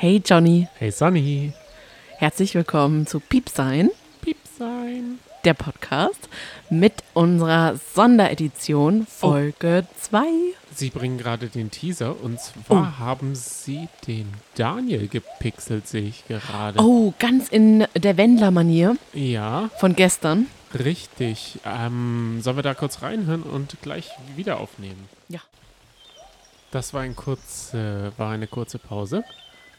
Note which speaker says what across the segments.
Speaker 1: Hey Johnny,
Speaker 2: Hey Sunny.
Speaker 1: herzlich willkommen zu Piepsein,
Speaker 2: Piep sein.
Speaker 1: der Podcast mit unserer Sonderedition Folge 2.
Speaker 2: Sie bringen gerade den Teaser und zwar
Speaker 1: Oh.
Speaker 2: haben Sie den Daniel gepixelt, sehe ich gerade.
Speaker 1: Oh, ganz in der Wendler-Manier
Speaker 2: Ja,
Speaker 1: von gestern.
Speaker 2: richtig. Ähm, sollen wir da kurz reinhören und gleich wieder aufnehmen?
Speaker 1: Ja.
Speaker 2: Das war, ein kurz, äh, war eine kurze Pause.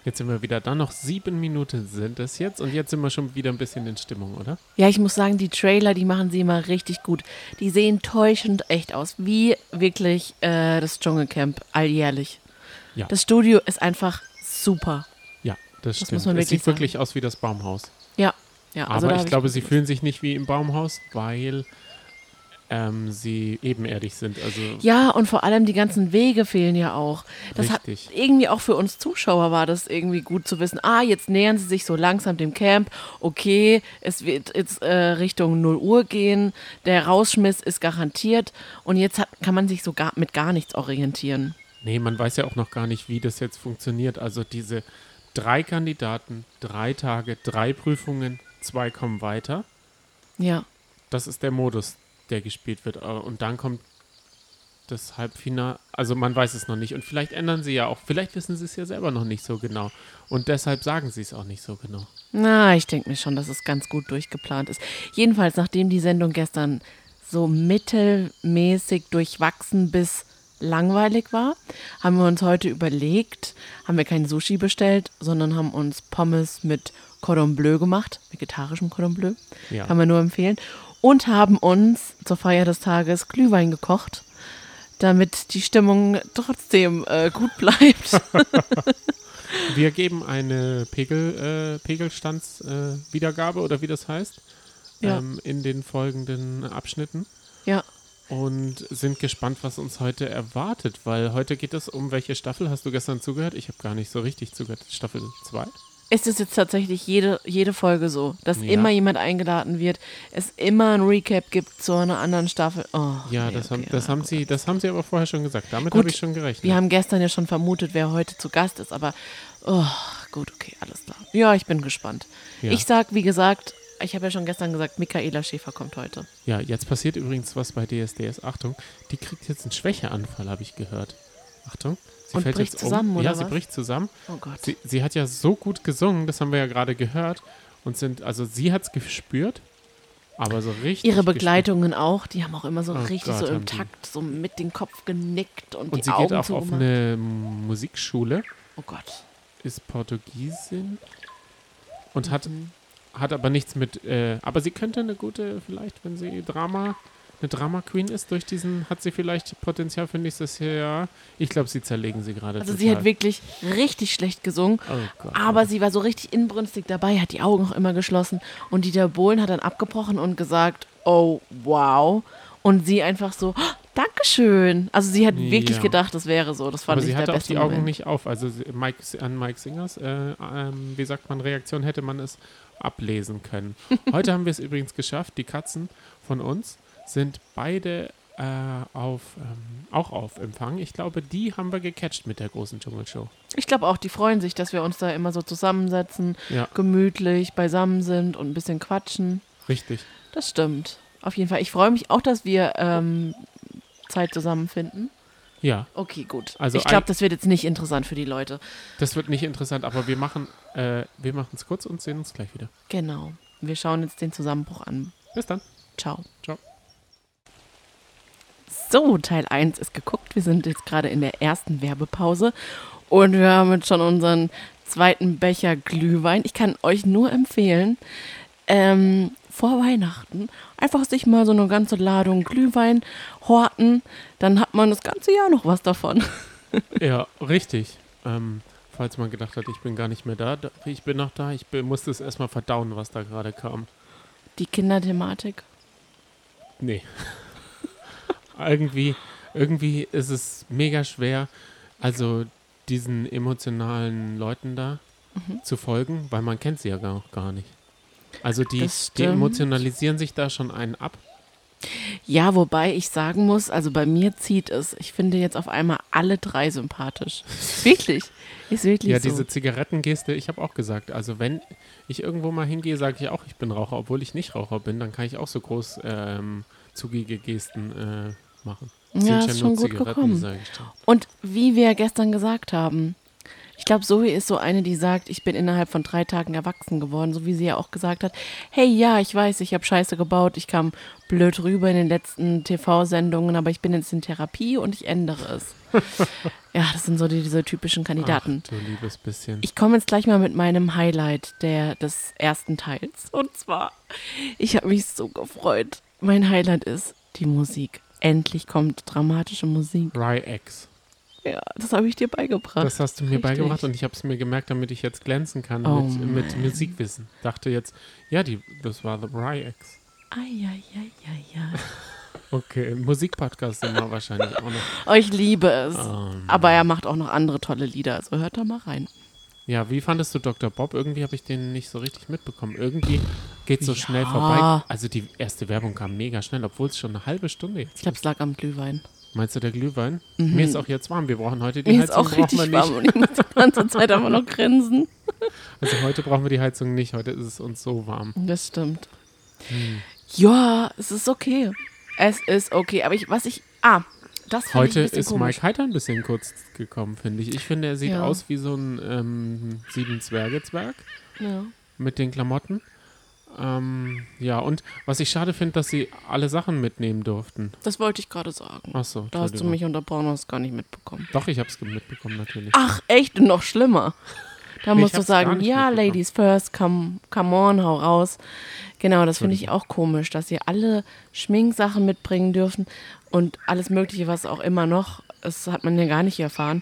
Speaker 2: Jetzt sind wir wieder da. Noch sieben Minuten sind es jetzt und jetzt sind wir schon wieder ein bisschen in Stimmung, oder?
Speaker 1: Ja, ich muss sagen, die Trailer, die machen sie immer richtig gut. Die sehen täuschend echt aus, wie wirklich äh, das Dschungelcamp alljährlich.
Speaker 2: Ja.
Speaker 1: Das Studio ist einfach super.
Speaker 2: Ja, das,
Speaker 1: Das
Speaker 2: stimmt.
Speaker 1: muss man
Speaker 2: es sieht wirklich aus wie das Baumhaus.
Speaker 1: Ja, ja.
Speaker 2: Aber
Speaker 1: also da
Speaker 2: ich glaube, sie fühlen sich nicht wie im Baumhaus, weil ähm, sie ebenerdig sind. Also
Speaker 1: Ja, und vor allem die ganzen Wege fehlen ja auch. Das
Speaker 2: Richtig.
Speaker 1: hat irgendwie auch für uns Zuschauer war das irgendwie gut zu wissen. Ah, jetzt nähern sie sich so langsam dem Camp. Okay, es wird jetzt äh, Richtung 0 Uhr gehen. Der Rausschmiss ist garantiert. Und jetzt hat, kann man sich so gar, mit gar nichts orientieren.
Speaker 2: nee, man weiß ja auch noch gar nicht, wie das jetzt funktioniert. Also diese drei Kandidaten, drei Tage, drei Prüfungen, zwei kommen weiter.
Speaker 1: Ja.
Speaker 2: Das ist der Modus, der gespielt wird. Äh, Und dann kommt das Halbfinale. Also man weiß es noch nicht. Und vielleicht ändern sie ja auch. Vielleicht wissen sie es ja selber noch nicht so genau. Und deshalb sagen sie es auch nicht so genau.
Speaker 1: Na, ich denke mir schon, dass es ganz gut durchgeplant ist. Jedenfalls, nachdem die Sendung gestern so mittelmäßig durchwachsen bis langweilig war, haben wir uns heute überlegt, haben wir kein Sushi bestellt, sondern haben uns Pommes mit Cordon Bleu gemacht, vegetarischem Cordon Bleu,
Speaker 2: Ja.
Speaker 1: kann man nur empfehlen, und haben uns zur Feier des Tages Glühwein gekocht, damit die Stimmung trotzdem äh, gut bleibt.
Speaker 2: Wir geben eine Pegel, äh, Pegelstandswiedergabe äh, oder wie das heißt
Speaker 1: Ja.
Speaker 2: ähm, in den folgenden Abschnitten
Speaker 1: ja.
Speaker 2: und sind gespannt, was uns heute erwartet, weil heute geht es um welche Staffel? Hast du gestern zugehört? Ich habe gar nicht so richtig zugehört. Staffel 2?
Speaker 1: Ist es jetzt tatsächlich jede, jede Folge so, dass
Speaker 2: Ja.
Speaker 1: immer jemand eingeladen wird, es immer ein Recap gibt zu einer anderen Staffel. Oh,
Speaker 2: Ja,
Speaker 1: nee,
Speaker 2: das, haben,
Speaker 1: okay,
Speaker 2: das,
Speaker 1: ja,
Speaker 2: haben
Speaker 1: gut.
Speaker 2: sie, das haben sie aber vorher schon gesagt. Damit habe ich schon gerechnet.
Speaker 1: Wir haben gestern ja schon vermutet, wer heute zu Gast ist, aber oh, gut, okay, alles klar. Ja, ich bin gespannt.
Speaker 2: Ja.
Speaker 1: Ich sag, wie gesagt, ich habe ja schon gestern gesagt, Michaela Schäfer kommt heute.
Speaker 2: ja, jetzt passiert übrigens was bei DSDS. Achtung, die kriegt jetzt einen Schwächeanfall, habe ich gehört. Achtung. Sie
Speaker 1: Und bricht zusammen,
Speaker 2: um.
Speaker 1: oder
Speaker 2: Ja, sie
Speaker 1: was?
Speaker 2: bricht zusammen.
Speaker 1: Oh Gott.
Speaker 2: Sie, sie hat ja so gut gesungen, das haben wir ja gerade gehört. Und sind, also sie hat es gespürt, aber so richtig.
Speaker 1: Ihre
Speaker 2: gespürt.
Speaker 1: Begleitungen auch, die haben auch immer so
Speaker 2: Oh
Speaker 1: richtig
Speaker 2: Gott,
Speaker 1: so im. Takt, so mit dem Kopf genickt und,
Speaker 2: Und
Speaker 1: die
Speaker 2: sie
Speaker 1: Augen
Speaker 2: geht auch auf eine Musikschule,
Speaker 1: Oh Gott.
Speaker 2: ist Portugiesin und hat,
Speaker 1: Mhm.
Speaker 2: hat aber nichts mit. Äh, aber sie könnte eine gute, vielleicht, wenn sie Drama, eine Drama Queen ist, durch diesen, hat sie vielleicht Potenzial für nächstes Jahr. Ich glaube, sie zerlegen sie gerade.
Speaker 1: Also
Speaker 2: total.
Speaker 1: sie hat wirklich richtig schlecht gesungen.
Speaker 2: Oh Gott.
Speaker 1: Aber sie war so richtig inbrünstig dabei, hat die Augen auch immer geschlossen. Und Dieter Bohlen hat dann abgebrochen und gesagt, oh, wow. Und sie einfach so, "Oh, Dankeschön. Also sie hat wirklich
Speaker 2: Ja.
Speaker 1: gedacht, das wäre so. Das fand
Speaker 2: aber
Speaker 1: ich
Speaker 2: sie
Speaker 1: der
Speaker 2: hatte auch
Speaker 1: beste
Speaker 2: die Augen
Speaker 1: Moment.
Speaker 2: nicht auf. Also Mike, an Mike Singers, äh, ähm, wie sagt man, Reaktion hätte man es ablesen können. Heute haben wir es übrigens geschafft. Die Katzen von uns sind beide äh, auf, ähm, auch auf Empfang. Ich glaube, die haben wir gecatcht mit der großen Dschungelshow.
Speaker 1: Ich glaube auch, die freuen sich, dass wir uns da immer so zusammensetzen,
Speaker 2: Ja,
Speaker 1: gemütlich beisammen sind und ein bisschen quatschen.
Speaker 2: richtig.
Speaker 1: Das stimmt. Auf jeden Fall. Ich freue mich auch, dass wir ähm, Zeit zusammenfinden.
Speaker 2: Ja,
Speaker 1: Okay, gut.
Speaker 2: Also
Speaker 1: ich glaube, das wird jetzt nicht interessant für die Leute.
Speaker 2: das wird nicht interessant, aber wir machen äh, wir machen es kurz und sehen uns gleich wieder.
Speaker 1: Genau. Wir schauen jetzt den Zusammenbruch an.
Speaker 2: Bis dann.
Speaker 1: Ciao.
Speaker 2: Ciao.
Speaker 1: So, Teil 1 ist geguckt. Wir sind jetzt gerade in der ersten Werbepause und wir haben jetzt schon unseren zweiten Becher Glühwein. Ich kann euch nur empfehlen, ähm, vor Weihnachten einfach sich mal so eine ganze Ladung Glühwein horten. Dann hat man das ganze Jahr noch was davon.
Speaker 2: Ja, richtig. Ähm, falls man gedacht hat, ich bin gar nicht mehr da, ich bin noch da. Ich bin, musste es erstmal verdauen, was da gerade kam.
Speaker 1: Die Kinderthematik.
Speaker 2: Nee. Irgendwie, irgendwie ist es mega schwer, also diesen emotionalen Leuten da
Speaker 1: Mhm.
Speaker 2: zu folgen, weil man kennt sie ja gar, gar nicht. Also die, die emotionalisieren sich da schon einen ab
Speaker 1: Ja, wobei ich sagen muss, also bei mir zieht es. Ich finde jetzt auf einmal alle drei sympathisch. wirklich. Ist wirklich
Speaker 2: Ja,
Speaker 1: so.
Speaker 2: diese Zigarettengeste, ich habe auch gesagt, also wenn ich irgendwo mal hingehe, sage ich auch, ich bin Raucher, obwohl ich nicht Raucher bin, dann kann ich auch so groß ähm, zugige Gesten äh, machen.
Speaker 1: Ja,
Speaker 2: Sind
Speaker 1: ist schon gut gekommen. Und wie wir gestern gesagt haben, ich glaube, Zoe ist so eine, die sagt, ich bin innerhalb von drei Tagen erwachsen geworden, so wie sie ja auch gesagt hat, hey, ja, ich weiß, ich habe Scheiße gebaut, ich kam blöd rüber in den letzten TV-Sendungen, aber ich bin jetzt in Therapie und ich ändere es. ja, das sind so die, diese typischen Kandidaten.
Speaker 2: Ach, du liebes bisschen.
Speaker 1: Ich komme jetzt gleich mal mit meinem Highlight der, des ersten Teils. Und zwar, ich habe mich so gefreut. Mein Highlight ist die Musik. Endlich kommt dramatische Musik.
Speaker 2: Rye-X.
Speaker 1: Ja, das habe ich dir beigebracht.
Speaker 2: Das hast du mir
Speaker 1: Richtig.
Speaker 2: beigebracht und ich habe es mir gemerkt, damit ich jetzt glänzen kann
Speaker 1: Oh
Speaker 2: mit, mit. Musikwissen. Dachte jetzt, ja, die, das war The Rye-X.
Speaker 1: Eieieiei.
Speaker 2: Okay, Musikpodcast immer wahrscheinlich auch noch.
Speaker 1: Oh, ich liebe es.
Speaker 2: Ähm,
Speaker 1: Aber er macht auch noch andere tolle Lieder, also hört da mal rein.
Speaker 2: Ja, wie fandest du Dr. Bob? Irgendwie habe ich den nicht so richtig mitbekommen. Irgendwie geht so
Speaker 1: Ja.
Speaker 2: schnell vorbei. Also die erste Werbung kam mega schnell, obwohl es schon eine halbe Stunde jetzt
Speaker 1: Ich glaube, es lag am Glühwein.
Speaker 2: Meinst du der Glühwein? Mir ist auch jetzt warm. Wir brauchen heute die
Speaker 1: Mhm. Mir ist
Speaker 2: Heizung.
Speaker 1: auch richtig warm und ich muss die ganze Zeit aber noch grinsen.
Speaker 2: Also heute brauchen wir die Heizung nicht. Heute ist es uns so warm.
Speaker 1: Das stimmt.
Speaker 2: Hm.
Speaker 1: Ja, es ist okay. Es ist okay. Aber ich, was ich. Ah, das
Speaker 2: Heute
Speaker 1: ich
Speaker 2: ist
Speaker 1: komisch.
Speaker 2: Mike Heiter ein bisschen kurz gekommen, finde ich. Ich finde, er sieht
Speaker 1: Ja.
Speaker 2: aus wie so ein ähm, Sieben-Zwerge-Zwerg
Speaker 1: Ja.
Speaker 2: mit den Klamotten. Ähm, ja, und was ich schade finde, dass sie alle Sachen mitnehmen durften.
Speaker 1: Das wollte ich gerade sagen.
Speaker 2: Achso,
Speaker 1: Da hast du mich unterbrochen und hast gar nicht mitbekommen.
Speaker 2: Doch, ich habe es mitbekommen, natürlich.
Speaker 1: Ach, echt? Noch schlimmer. Da musst du sagen, ja. Ladies first, come, come on, hau raus. Genau, das finde ich auch komisch, dass sie alle Schminksachen mitbringen dürfen und alles Mögliche, was auch immer noch. Das hat man ja gar nicht erfahren.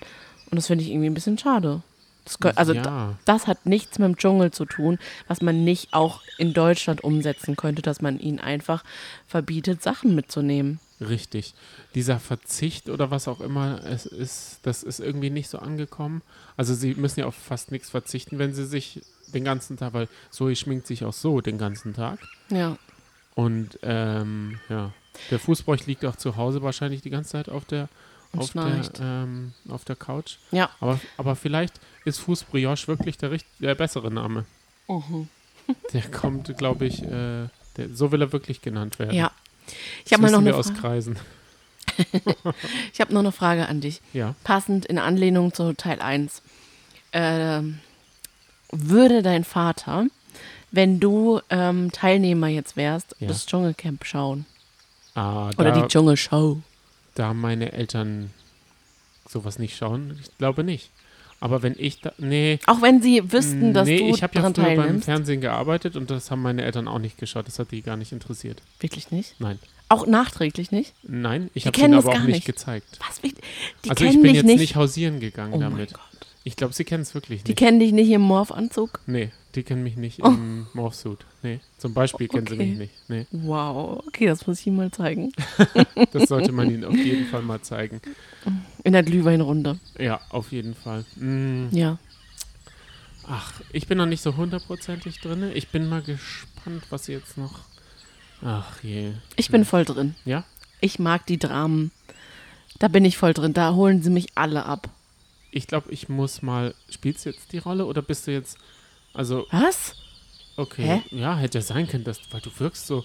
Speaker 1: Und das finde ich irgendwie ein bisschen schade. Das, gehört- also
Speaker 2: Ja.
Speaker 1: da, das hat nichts mit dem Dschungel zu tun, was man nicht auch in Deutschland umsetzen könnte, dass man ihnen einfach verbietet, Sachen mitzunehmen.
Speaker 2: Richtig. Dieser Verzicht oder was auch immer es ist, das ist irgendwie nicht so angekommen. Also sie müssen ja auf fast nichts verzichten, wenn sie sich den ganzen Tag, weil Zoe schminkt sich auch so den ganzen Tag.
Speaker 1: Ja.
Speaker 2: Und ähm, ja, der Fußbräuch liegt auch zu Hause wahrscheinlich die ganze Zeit auf der, auf der, ähm, auf der Couch.
Speaker 1: Ja.
Speaker 2: Aber, aber vielleicht ist Fußbrioche wirklich der, richt der bessere Name.
Speaker 1: Mhm.
Speaker 2: Der kommt, glaube ich, äh, der, so will er wirklich genannt werden.
Speaker 1: Ja. Ich habe mal noch eine Frage.
Speaker 2: auskreisen.
Speaker 1: Ich habe noch eine Frage an dich.
Speaker 2: Ja.
Speaker 1: Passend in Anlehnung zu Teil 1. Ähm, würde dein Vater, wenn du ähm, Teilnehmer jetzt wärst,
Speaker 2: Ja.
Speaker 1: das Dschungelcamp schauen?
Speaker 2: Ah,
Speaker 1: Oder
Speaker 2: da,
Speaker 1: die Dschungelshow?
Speaker 2: Da meine Eltern sowas nicht schauen, ich glaube nicht. Aber wenn ich da, nee,
Speaker 1: Auch wenn sie wüssten, dass
Speaker 2: nee,
Speaker 1: du
Speaker 2: ich habe ja früher beim
Speaker 1: teilnimmst?
Speaker 2: Fernsehen gearbeitet und das haben meine Eltern auch nicht geschaut. Das hat die gar nicht interessiert.
Speaker 1: Wirklich nicht?
Speaker 2: Nein.
Speaker 1: Auch nachträglich nicht?
Speaker 2: Nein, ich habe ihnen aber auch nicht
Speaker 1: nicht.
Speaker 2: gezeigt.
Speaker 1: Was? Die
Speaker 2: also ich bin jetzt
Speaker 1: nicht.
Speaker 2: nicht, hausieren gegangen
Speaker 1: oh mein
Speaker 2: damit.
Speaker 1: Gott.
Speaker 2: Ich glaube, sie kennen es wirklich
Speaker 1: Die
Speaker 2: nicht.
Speaker 1: kennen dich nicht im Morph-Anzug?
Speaker 2: nee, die kennen mich nicht
Speaker 1: Oh.
Speaker 2: im Morphsuit. Nee, zum Beispiel kennen sie
Speaker 1: Okay.
Speaker 2: mich nicht. Nee,
Speaker 1: Wow. Okay, das muss ich ihm mal zeigen.
Speaker 2: das sollte man ihnen auf jeden Fall mal zeigen.
Speaker 1: In der Glühweinrunde.
Speaker 2: Ja, auf jeden Fall. Mm.
Speaker 1: Ja.
Speaker 2: Ach, ich bin noch nicht so hundertprozentig drin. Ich bin mal gespannt, was sie jetzt noch. Ach je.
Speaker 1: Ich bin voll drin.
Speaker 2: Ja?
Speaker 1: Ich mag die Dramen. Da bin ich voll drin. Da holen sie mich alle ab.
Speaker 2: Ich glaube, ich muss mal. Spielst du jetzt die Rolle oder bist du jetzt. Also,
Speaker 1: Was?
Speaker 2: okay. Ja, hätte ja sein können, dass, weil du wirkst so.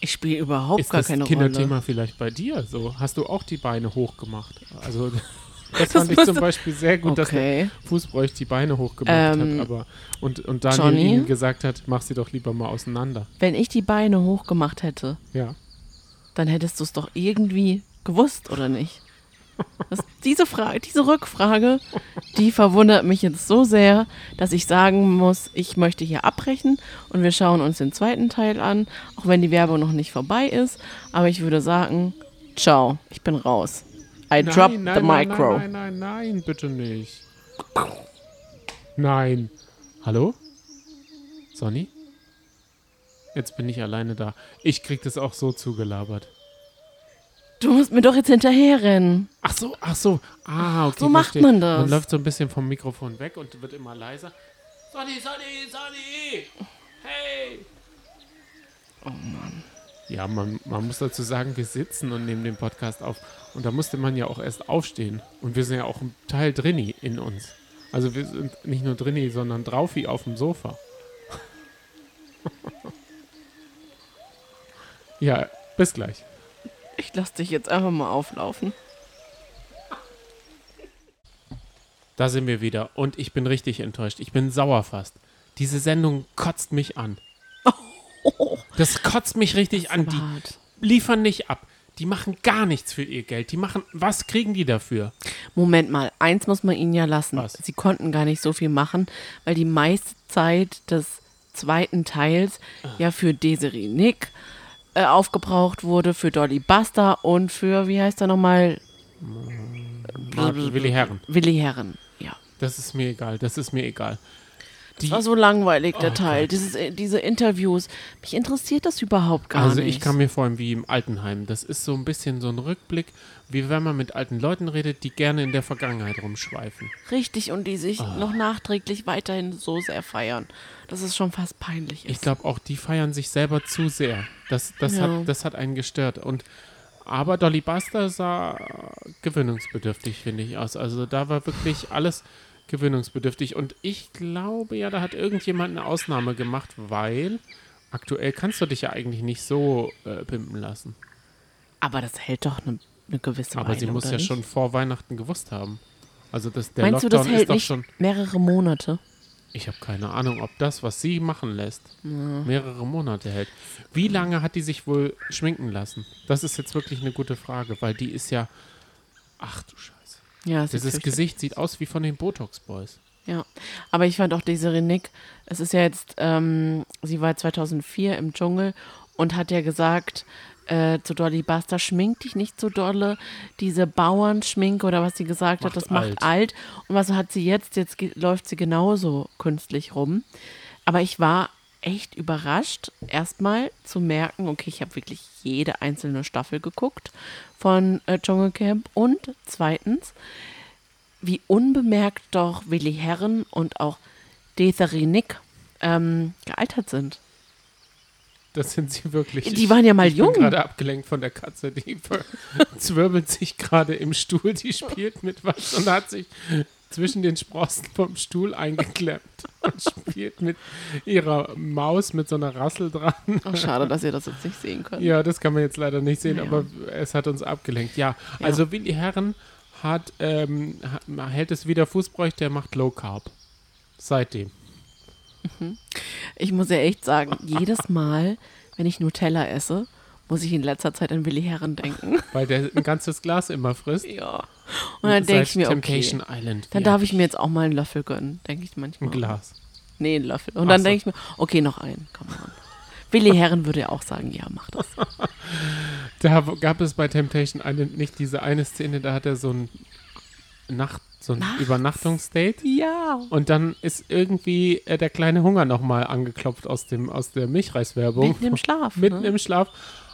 Speaker 1: Ich spiele überhaupt
Speaker 2: ist
Speaker 1: gar
Speaker 2: das
Speaker 1: keine
Speaker 2: Kinderthema
Speaker 1: Rolle.
Speaker 2: vielleicht bei dir? So, hast du auch die Beine hochgemacht? Also, das,
Speaker 1: Das
Speaker 2: fand ich zum Beispiel sehr gut, dass der
Speaker 1: Okay.
Speaker 2: Fußbräuch die Beine hochgemacht
Speaker 1: Ähm,
Speaker 2: hat. Aber, und, und Daniel
Speaker 1: Johnny?
Speaker 2: ihnen gesagt hat, mach sie doch lieber mal auseinander.
Speaker 1: Wenn ich die Beine hochgemacht hätte,
Speaker 2: Ja.
Speaker 1: dann hättest du es doch irgendwie gewusst, oder nicht? Das, diese Frage, diese Rückfrage, die verwundert mich jetzt so sehr, dass ich sagen muss, ich möchte hier abbrechen und wir schauen uns den zweiten Teil an, auch wenn die Werbung noch nicht vorbei ist. Aber ich würde sagen, ciao, ich bin raus. I drop
Speaker 2: nein,
Speaker 1: the
Speaker 2: nein,
Speaker 1: micro.
Speaker 2: Nein, nein, nein, nein, bitte nicht. Nein. Hallo? Sonny? Jetzt bin ich alleine da. Ich krieg das auch so zugelabert.
Speaker 1: Du musst mir doch jetzt hinterherrennen.
Speaker 2: Ach so, ach so. Ah, okay.
Speaker 1: So macht
Speaker 2: verstehe.
Speaker 1: man das.
Speaker 2: Man läuft so ein bisschen vom Mikrofon weg und wird immer leiser. Sonny, Sonny, Sonny! Hey! Ja, man, man muss dazu sagen, wir sitzen und nehmen den Podcast auf. Und da musste man ja auch erst aufstehen. Und wir sind ja auch ein Teil drinni in uns. Also wir sind nicht nur drinni, sondern draufi auf dem Sofa. ja, bis gleich.
Speaker 1: Ich lasse dich jetzt einfach mal auflaufen.
Speaker 2: Da sind wir wieder. Und ich bin richtig enttäuscht. Ich bin sauer fast. Diese Sendung kotzt mich an. Das kotzt mich richtig an. Die
Speaker 1: Hart.
Speaker 2: liefern nicht ab. Die machen gar nichts für ihr Geld. Die machen, was kriegen die dafür?
Speaker 1: Moment mal, eins muss man ihnen ja lassen.
Speaker 2: Was?
Speaker 1: Sie konnten gar nicht so viel machen, weil die meiste Zeit des zweiten Teils
Speaker 2: Ah.
Speaker 1: ja für Desiree Nick äh, aufgebraucht wurde, für Dolly Buster und für, wie heißt er nochmal?
Speaker 2: Willi Herren.
Speaker 1: Willi Herren, ja.
Speaker 2: Das ist mir egal. Das ist mir egal. Die,
Speaker 1: Das war so langweilig, der
Speaker 2: Oh
Speaker 1: Teil. Dieses, äh, diese Interviews. Mich interessiert das überhaupt gar
Speaker 2: also
Speaker 1: nicht.
Speaker 2: ich kam mir vor wie im Altenheim. Das ist so ein bisschen so ein Rückblick, wie wenn man mit alten Leuten redet, die gerne in der Vergangenheit rumschweifen.
Speaker 1: Richtig, und die sich
Speaker 2: Ah.
Speaker 1: noch nachträglich weiterhin so sehr feiern, dass es schon fast peinlich ist.
Speaker 2: Ich glaube auch, die feiern sich selber zu sehr. Das, das,
Speaker 1: Ja.
Speaker 2: hat, das hat einen gestört. Und aber Dolly Buster sah gewöhnungsbedürftig, finde ich, aus. Also da war wirklich alles gewöhnungsbedürftig. Und ich glaube ja, da hat irgendjemand eine Ausnahme gemacht, weil aktuell kannst du dich ja eigentlich nicht so äh, pimpen lassen.
Speaker 1: Aber das hält doch eine, eine gewisse
Speaker 2: Aber
Speaker 1: Weile,
Speaker 2: sie muss ja
Speaker 1: nicht?
Speaker 2: schon vor Weihnachten gewusst haben. Also das, der
Speaker 1: Meinst du,
Speaker 2: Lockdown
Speaker 1: das hält
Speaker 2: ist doch schon.
Speaker 1: mehrere Monate?
Speaker 2: Ich habe keine Ahnung, ob das, was sie machen lässt, mehrere Monate hält. Wie lange hat die sich wohl schminken lassen? Das ist jetzt wirklich eine gute Frage, weil die ist ja. Ach du Scheiße.
Speaker 1: Ja,
Speaker 2: Dieses
Speaker 1: fürchterlich.
Speaker 2: Gesicht sieht aus wie von den Botox Boys.
Speaker 1: Ja, aber ich fand auch Desiree Nick, es ist ja jetzt, ähm, sie war 2004 im Dschungel und hat ja gesagt äh, zu Dolly Buster, schmink dich nicht so dolle, diese Bauernschminke oder was sie gesagt
Speaker 2: Macht
Speaker 1: hat, das macht
Speaker 2: alt.
Speaker 1: Und was hat sie jetzt? Jetzt läuft sie genauso künstlich rum. Aber ich war echt überrascht, erstmal zu merken, okay, ich habe wirklich jede einzelne Staffel geguckt von äh, Dschungelcamp und zweitens, wie unbemerkt doch Willi Herren und auch Desiree Nick ähm, gealtert sind.
Speaker 2: Das sind sie wirklich.
Speaker 1: Die waren ja mal
Speaker 2: ich
Speaker 1: jung.
Speaker 2: bin gerade abgelenkt von der Katze. Die zwirbelt sich gerade im Stuhl. Die spielt mit was und hat sich zwischen den Sprossen vom Stuhl eingeklemmt und spielt mit ihrer Maus mit so einer Rassel dran.
Speaker 1: Oh, schade, dass ihr das jetzt nicht sehen könnt.
Speaker 2: Ja, das kann man jetzt leider nicht sehen,
Speaker 1: Ja.
Speaker 2: aber es hat uns abgelenkt. Ja, also Willi Herren hat, ähm, ha- hält es wieder Fußbräuchte, er macht Low Carb. Seitdem.
Speaker 1: Ich muss ja echt sagen, jedes Mal, wenn ich Nutella esse, muss ich in letzter Zeit an Willi Herren denken.
Speaker 2: Weil der ein ganzes Glas immer frisst.
Speaker 1: ja. Und dann denke ich mir, okay,
Speaker 2: Island.
Speaker 1: dann darf ich mir jetzt auch mal einen Löffel gönnen, denke ich manchmal.
Speaker 2: ein Glas.
Speaker 1: Nee, einen Löffel. Und
Speaker 2: Ach
Speaker 1: dann
Speaker 2: so.
Speaker 1: denke ich mir, okay, noch einen, komm mal. Willi Herren würde ja auch sagen, ja, mach das.
Speaker 2: Da gab es bei Temptation Island nicht diese eine Szene, da hat er so ein Nacht, so ein
Speaker 1: Nachts.
Speaker 2: Übernachtungsdate.
Speaker 1: Ja.
Speaker 2: Und dann ist irgendwie äh, der kleine Hunger nochmal angeklopft aus, dem, aus der Milchreiswerbung.
Speaker 1: Mitten im Schlaf.
Speaker 2: Mitten
Speaker 1: ne?
Speaker 2: im Schlaf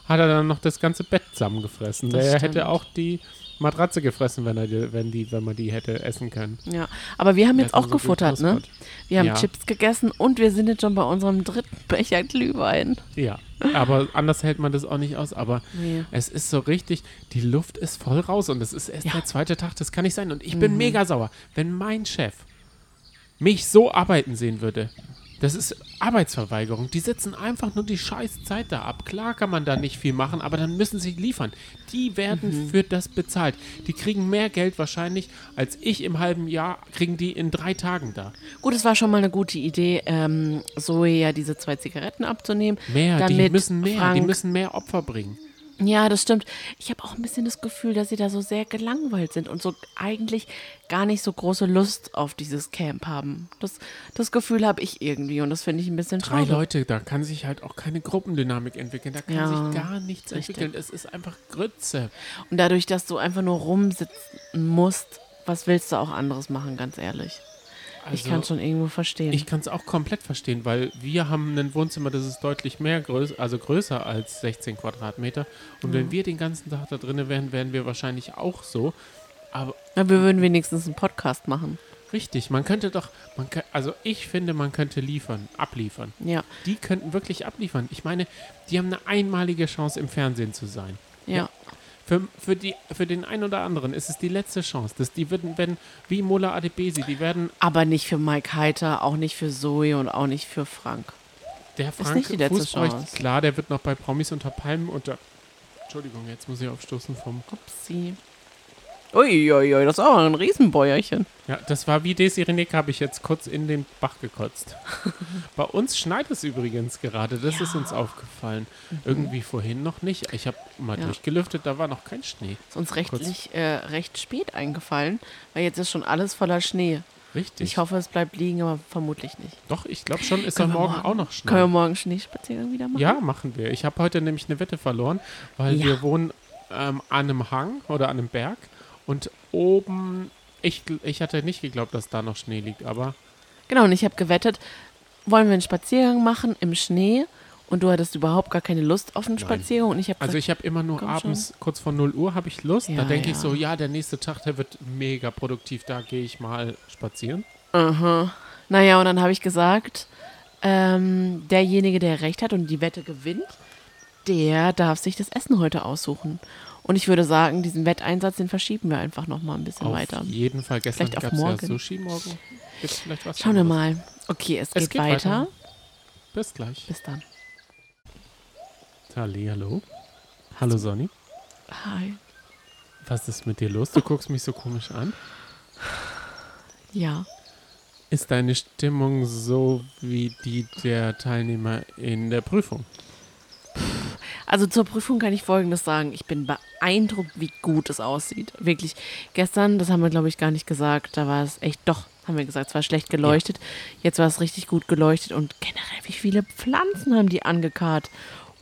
Speaker 2: hat er dann noch das ganze Bett zusammengefressen.
Speaker 1: Das
Speaker 2: Der
Speaker 1: stimmt.
Speaker 2: hätte auch die Matratze gefressen, wenn, er wenn, die, wenn man die hätte essen können.
Speaker 1: Ja, aber wir haben jetzt auch
Speaker 2: so
Speaker 1: gefuttert, ne? Wir haben
Speaker 2: Ja.
Speaker 1: Chips gegessen und wir sind jetzt schon bei unserem dritten Becher Glühwein.
Speaker 2: Ja, aber anders hält man das auch nicht aus. Aber
Speaker 1: Nee.
Speaker 2: es ist so richtig, die Luft ist voll raus und es ist erst
Speaker 1: Ja.
Speaker 2: der zweite Tag, das kann nicht sein. Und ich bin mega sauer, wenn mein Chef mich so arbeiten sehen würde. Das ist Arbeitsverweigerung. Die sitzen einfach nur die scheiß Zeit da ab. Klar kann man da nicht viel machen, aber dann müssen sie liefern. Die werden für das bezahlt. Die kriegen mehr Geld wahrscheinlich als ich im halben Jahr, kriegen die in drei Tagen da.
Speaker 1: Gut, es war schon mal eine gute Idee, ähm, Zoe ja diese zwei Zigaretten abzunehmen.
Speaker 2: Mehr, die müssen mehr, die
Speaker 1: Frank-
Speaker 2: müssen mehr Opfer bringen.
Speaker 1: Ja, das stimmt. Ich habe auch ein bisschen das Gefühl, dass sie da so sehr gelangweilt sind und so eigentlich gar nicht so große Lust auf dieses Camp haben. Das, das Gefühl habe ich irgendwie und das finde ich ein bisschen
Speaker 2: Drei
Speaker 1: schade.
Speaker 2: Leute, da kann sich halt auch keine Gruppendynamik entwickeln. Da kann
Speaker 1: Ja,
Speaker 2: sich gar nichts
Speaker 1: richtig.
Speaker 2: entwickeln. Es ist einfach Grütze.
Speaker 1: Und dadurch, dass du einfach nur rumsitzen musst, was willst du auch anderes machen, ganz ehrlich? Ich
Speaker 2: Also,
Speaker 1: kann schon irgendwo verstehen.
Speaker 2: Ich kann es auch komplett verstehen, weil wir haben ein Wohnzimmer, das ist deutlich mehr größer, also größer als 16 Quadratmeter. Und wenn wir den ganzen Tag da drinnen wären, wären wir wahrscheinlich auch so. Aber
Speaker 1: Na, wir würden wenigstens einen Podcast machen.
Speaker 2: Richtig, man könnte doch, man kö- also ich finde, man könnte liefern, abliefern.
Speaker 1: Ja,
Speaker 2: Die könnten wirklich abliefern. Ich meine, die haben eine einmalige Chance, im Fernsehen zu sein.
Speaker 1: ja.
Speaker 2: Für, für, die, für den einen oder anderen ist es die letzte Chance. Dass die würden, wenn, wie Mola Adebesi, die werden,
Speaker 1: Aber nicht für Mike Heiter, auch nicht für Zoe und auch nicht für Frank.
Speaker 2: der Frank
Speaker 1: nicht die letzte Chance.
Speaker 2: klar, der wird noch bei Promis unter Palmen unter, Entschuldigung, jetzt muss ich aufstoßen vom,
Speaker 1: Upsi. Uiuiui, das ist auch ein Riesenbäuerchen.
Speaker 2: ja, das war wie Desi Renek, habe ich jetzt kurz in den Bach gekotzt. bei uns schneit es übrigens gerade, das ist uns aufgefallen. Irgendwie vorhin noch nicht. Ich habe mal
Speaker 1: Mhm. Ja.
Speaker 2: durchgelüftet, da war noch kein Schnee.
Speaker 1: Ist uns rechtlich äh, recht spät eingefallen, weil jetzt ist schon alles voller Schnee.
Speaker 2: Richtig.
Speaker 1: Ich hoffe, es bleibt liegen, aber vermutlich nicht.
Speaker 2: Doch, ich glaube schon, ist doch
Speaker 1: wir
Speaker 2: morgen auch noch Schnee.
Speaker 1: Können wir morgen Schneespaziergang wieder machen?
Speaker 2: Ja, machen wir. Ich habe heute nämlich eine Wette verloren, weil
Speaker 1: Ja.
Speaker 2: wir wohnen ähm, an einem Hang oder an einem Berg und oben, ich, ich hatte nicht geglaubt, dass da noch Schnee liegt, aber
Speaker 1: Genau, und ich habe gewettet, wollen wir einen Spaziergang machen im Schnee? Und du hattest überhaupt gar keine Lust auf einen
Speaker 2: Nein.
Speaker 1: Spaziergang. Und ich habe
Speaker 2: also
Speaker 1: gesagt,
Speaker 2: ich habe immer nur abends, kurz vor 0 Uhr, habe ich Lust. da
Speaker 1: Ja,
Speaker 2: denke ich
Speaker 1: ja.
Speaker 2: so, ja, der nächste Tag, der wird mega produktiv, da gehe ich mal spazieren.
Speaker 1: aha. Naja, und dann habe ich gesagt, ähm, derjenige, der recht hat und die Wette gewinnt, der darf sich das Essen heute aussuchen. Und ich würde sagen, diesen Wetteinsatz, den verschieben wir einfach noch mal ein bisschen
Speaker 2: Auf
Speaker 1: weiter.
Speaker 2: jeden Fall. Gestern
Speaker 1: auf
Speaker 2: gab es ja. Sushi, morgen gibt's vielleicht was
Speaker 1: Schauen wir mal. Okay, es,
Speaker 2: Es
Speaker 1: geht,
Speaker 2: geht
Speaker 1: weiter.
Speaker 2: weiter. Bis gleich.
Speaker 1: Bis dann.
Speaker 2: Halli, hallo. Hallo Sonny.
Speaker 1: Hi.
Speaker 2: Was ist mit dir los? Du guckst mich so komisch an.
Speaker 1: Ja.
Speaker 2: Ist deine Stimmung so wie die der Teilnehmer in der Prüfung?
Speaker 1: Also zur Prüfung kann ich Folgendes sagen. Ich bin beeindruckt, wie gut es aussieht. Wirklich. Gestern, das haben wir, glaube ich, gar nicht gesagt, da war es echt, doch, haben wir gesagt, es war schlecht geleuchtet. Jetzt war es richtig gut geleuchtet und generell, wie viele Pflanzen haben die angekarrt?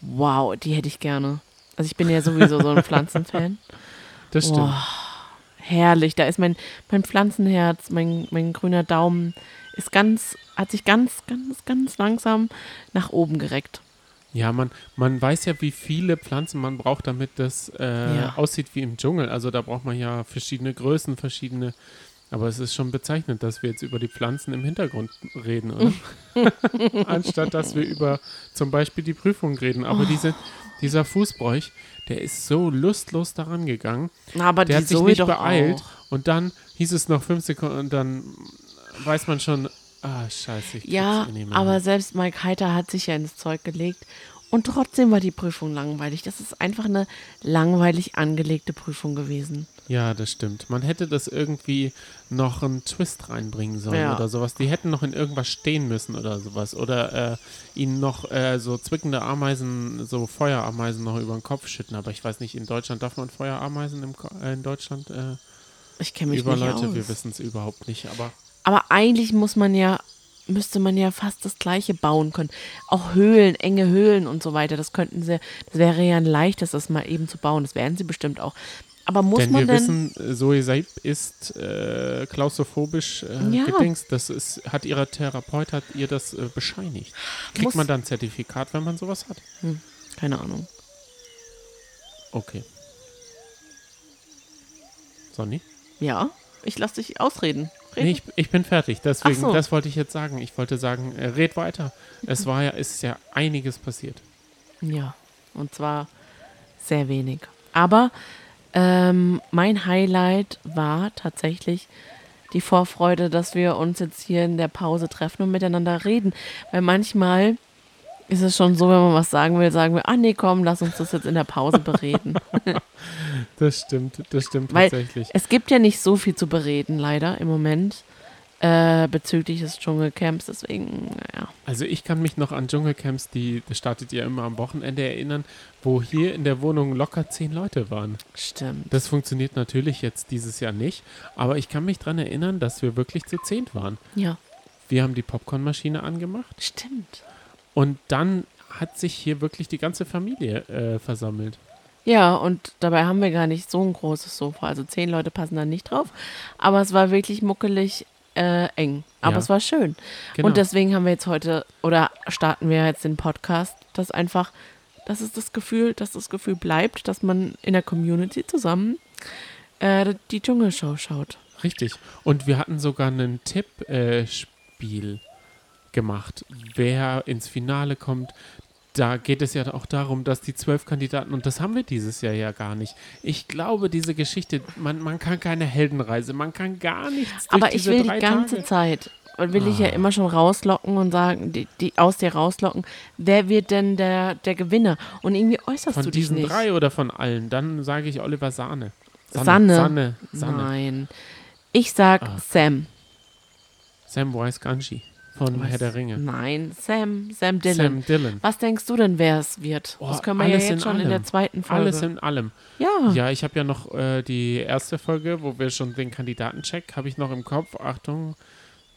Speaker 1: Wow, die hätte ich gerne. Also ich bin ja sowieso so ein Pflanzenfan.
Speaker 2: Das stimmt.
Speaker 1: Boah, herrlich. Da ist mein, mein Pflanzenherz, mein, mein grüner Daumen, ist ganz, hat sich ganz, ganz, ganz langsam nach oben gereckt.
Speaker 2: Ja, man, man weiß ja, wie viele Pflanzen man braucht, damit das äh,
Speaker 1: Ja.
Speaker 2: aussieht wie im Dschungel. Also da braucht man ja verschiedene Größen, verschiedene. Aber es ist schon bezeichnend, dass wir jetzt über die Pflanzen im Hintergrund reden, oder? Anstatt dass wir über zum Beispiel die Prüfung reden. Aber diese, dieser Fußbräuch, der ist so lustlos daran gegangen.
Speaker 1: Aber
Speaker 2: Der
Speaker 1: die
Speaker 2: hat sich
Speaker 1: Zoe
Speaker 2: nicht beeilt.
Speaker 1: Auch.
Speaker 2: Und dann hieß es noch fünf Sekunden und dann weiß man schon, ah, scheiße, ich
Speaker 1: Ja, aber selbst Mike Heiter hat sich ja ins Zeug gelegt. Und trotzdem war die Prüfung langweilig. Das ist einfach eine langweilig angelegte Prüfung gewesen.
Speaker 2: Ja, das stimmt. Man hätte das irgendwie noch einen Twist reinbringen sollen
Speaker 1: Ja.
Speaker 2: oder sowas. Die hätten noch in irgendwas stehen müssen oder sowas. Oder äh, ihnen noch äh, so zwickende Ameisen, so Feuerameisen noch über den Kopf schütten. Aber ich weiß nicht, in Deutschland darf man Feuerameisen im, äh, in Deutschland äh,
Speaker 1: Ich kenne mich
Speaker 2: über
Speaker 1: nicht
Speaker 2: Leute,
Speaker 1: aus.
Speaker 2: wir wissen es überhaupt nicht. Aber
Speaker 1: Aber eigentlich muss man ja, müsste man ja fast das Gleiche bauen können. Auch Höhlen, enge Höhlen und so weiter. Das könnten sie, das wäre ja ein leichtes, das mal eben zu bauen. Das werden sie bestimmt auch. Aber muss
Speaker 2: denn
Speaker 1: man
Speaker 2: wir
Speaker 1: denn.
Speaker 2: wissen, Zoe Seib ist äh, klaustrophobisch äh,
Speaker 1: Ja.
Speaker 2: gedingst. Das ist, hat ihre Therapeut hat ihr das äh, bescheinigt. Kriegt
Speaker 1: Muss-
Speaker 2: man dann ein Zertifikat, wenn man sowas hat?
Speaker 1: keine Ahnung.
Speaker 2: Okay. Sonny?
Speaker 1: Ja, ich lasse dich ausreden. Reden.
Speaker 2: Nee, ich, ich bin fertig. Deswegen,
Speaker 1: so.
Speaker 2: das wollte ich jetzt sagen. Ich wollte sagen, äh, red weiter. Es war ja, es ist ja einiges passiert.
Speaker 1: Ja, und zwar sehr wenig. Aber ähm, mein Highlight war tatsächlich die Vorfreude, dass wir uns jetzt hier in der Pause treffen und miteinander reden. Weil manchmal ist es schon so, wenn man was sagen will, sagen wir, ah nee, komm, lass uns das jetzt in der Pause bereden.
Speaker 2: Das stimmt, das stimmt
Speaker 1: Weil
Speaker 2: tatsächlich.
Speaker 1: es gibt ja nicht so viel zu bereden, leider, im Moment, äh, bezüglich des Dschungelcamps. Deswegen, ja.
Speaker 2: Also ich kann mich noch an Dschungelcamps, die das startet ja immer am Wochenende erinnern, wo hier in der Wohnung locker zehn Leute waren.
Speaker 1: Stimmt.
Speaker 2: Das funktioniert natürlich jetzt dieses Jahr nicht, aber ich kann mich daran erinnern, dass wir wirklich zu zehnt waren.
Speaker 1: Ja,
Speaker 2: Wir haben die Popcornmaschine angemacht
Speaker 1: stimmt.
Speaker 2: Und dann hat sich hier wirklich die ganze Familie äh, versammelt.
Speaker 1: Ja, und dabei haben wir gar nicht so ein großes Sofa. Also zehn Leute passen da nicht drauf. Aber es war wirklich muckelig äh, eng. Aber
Speaker 2: Ja.
Speaker 1: es war schön.
Speaker 2: Genau.
Speaker 1: Und deswegen haben wir jetzt heute, oder starten wir jetzt den Podcast, dass einfach, dass es das Gefühl, dass das Gefühl bleibt, dass man in der Community zusammen äh, die Dschungelshow schaut.
Speaker 2: Richtig. Und wir hatten sogar ein Tippspiel gemacht, wer ins Finale kommt. Da geht es ja auch darum, dass die zwölf Kandidaten, und das haben wir dieses Jahr ja gar nicht. Ich glaube, diese Geschichte, man, man kann keine Heldenreise, man kann gar nichts.
Speaker 1: Aber ich will die ganze
Speaker 2: Tage.
Speaker 1: Zeit, und will ich ja
Speaker 2: Ah.
Speaker 1: immer schon rauslocken und sagen, die, die aus dir rauslocken, wer wird denn der, der Gewinner? Und irgendwie äußerst
Speaker 2: Von
Speaker 1: du dich
Speaker 2: diesen
Speaker 1: nicht.
Speaker 2: drei oder von allen? Dann sage ich Oliver Sahne.
Speaker 1: Sanne.
Speaker 2: Sanne. Sanne.
Speaker 1: Nein. Ich sag
Speaker 2: Ah.
Speaker 1: Sam.
Speaker 2: Samwise Ganji von Herr der Ringe.
Speaker 1: Nein, Sam. Sam Dillon.
Speaker 2: Sam Dillon.
Speaker 1: Was denkst du denn, wer es wird?
Speaker 2: Oh,
Speaker 1: das können wir ja
Speaker 2: in
Speaker 1: jetzt schon in
Speaker 2: allem.
Speaker 1: der zweiten Folge.
Speaker 2: Alles in allem.
Speaker 1: ja.
Speaker 2: Ja, ich habe ja noch äh, die erste Folge, wo wir schon den Kandidatencheck, habe ich noch im Kopf. Achtung,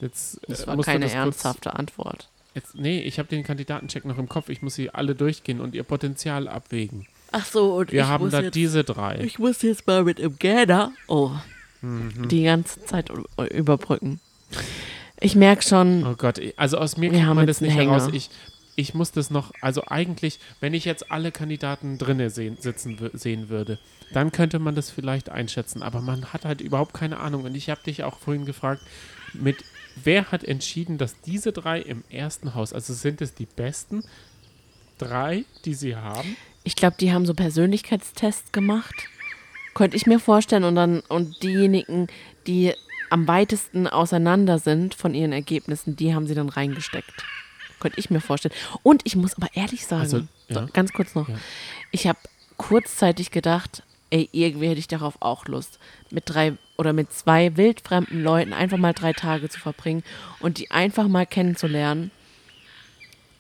Speaker 2: jetzt
Speaker 1: das
Speaker 2: äh,
Speaker 1: war
Speaker 2: musst du
Speaker 1: keine
Speaker 2: das kurz-
Speaker 1: ernsthafte Antwort.
Speaker 2: Jetzt, nee, ich habe den Kandidatencheck noch im Kopf. Ich muss sie alle durchgehen und ihr Potenzial abwägen.
Speaker 1: Ach so, und
Speaker 2: Wir
Speaker 1: ich
Speaker 2: haben da
Speaker 1: jetzt,
Speaker 2: diese drei.
Speaker 1: ich muss jetzt mal mit dem Gäder oh,
Speaker 2: Mhm.
Speaker 1: die ganze Zeit überbrücken. Ich merke schon,
Speaker 2: Oh Gott, also aus mir
Speaker 1: haben
Speaker 2: man das nicht heraus. Ich, ich muss das noch, also eigentlich, wenn ich jetzt alle Kandidaten drinne sehen, sitzen sehen würde, dann könnte man das vielleicht einschätzen. Aber man hat halt überhaupt keine Ahnung. Und ich habe dich auch vorhin gefragt, mit wer hat entschieden, dass diese drei im ersten Haus, also sind es die besten drei, die sie haben?
Speaker 1: ich glaube, die haben so Persönlichkeitstests gemacht. Könnte ich mir vorstellen. Und dann, und diejenigen, die am weitesten auseinander sind von ihren Ergebnissen, die haben sie dann reingesteckt. Könnte ich mir vorstellen. Und ich muss aber ehrlich sagen,
Speaker 2: Also, ja.
Speaker 1: so, ganz kurz noch,
Speaker 2: Ja.
Speaker 1: ich habe kurzzeitig gedacht, ey, irgendwie hätte ich darauf auch Lust, mit drei oder mit zwei wildfremden Leuten einfach mal drei Tage zu verbringen und die einfach mal kennenzulernen.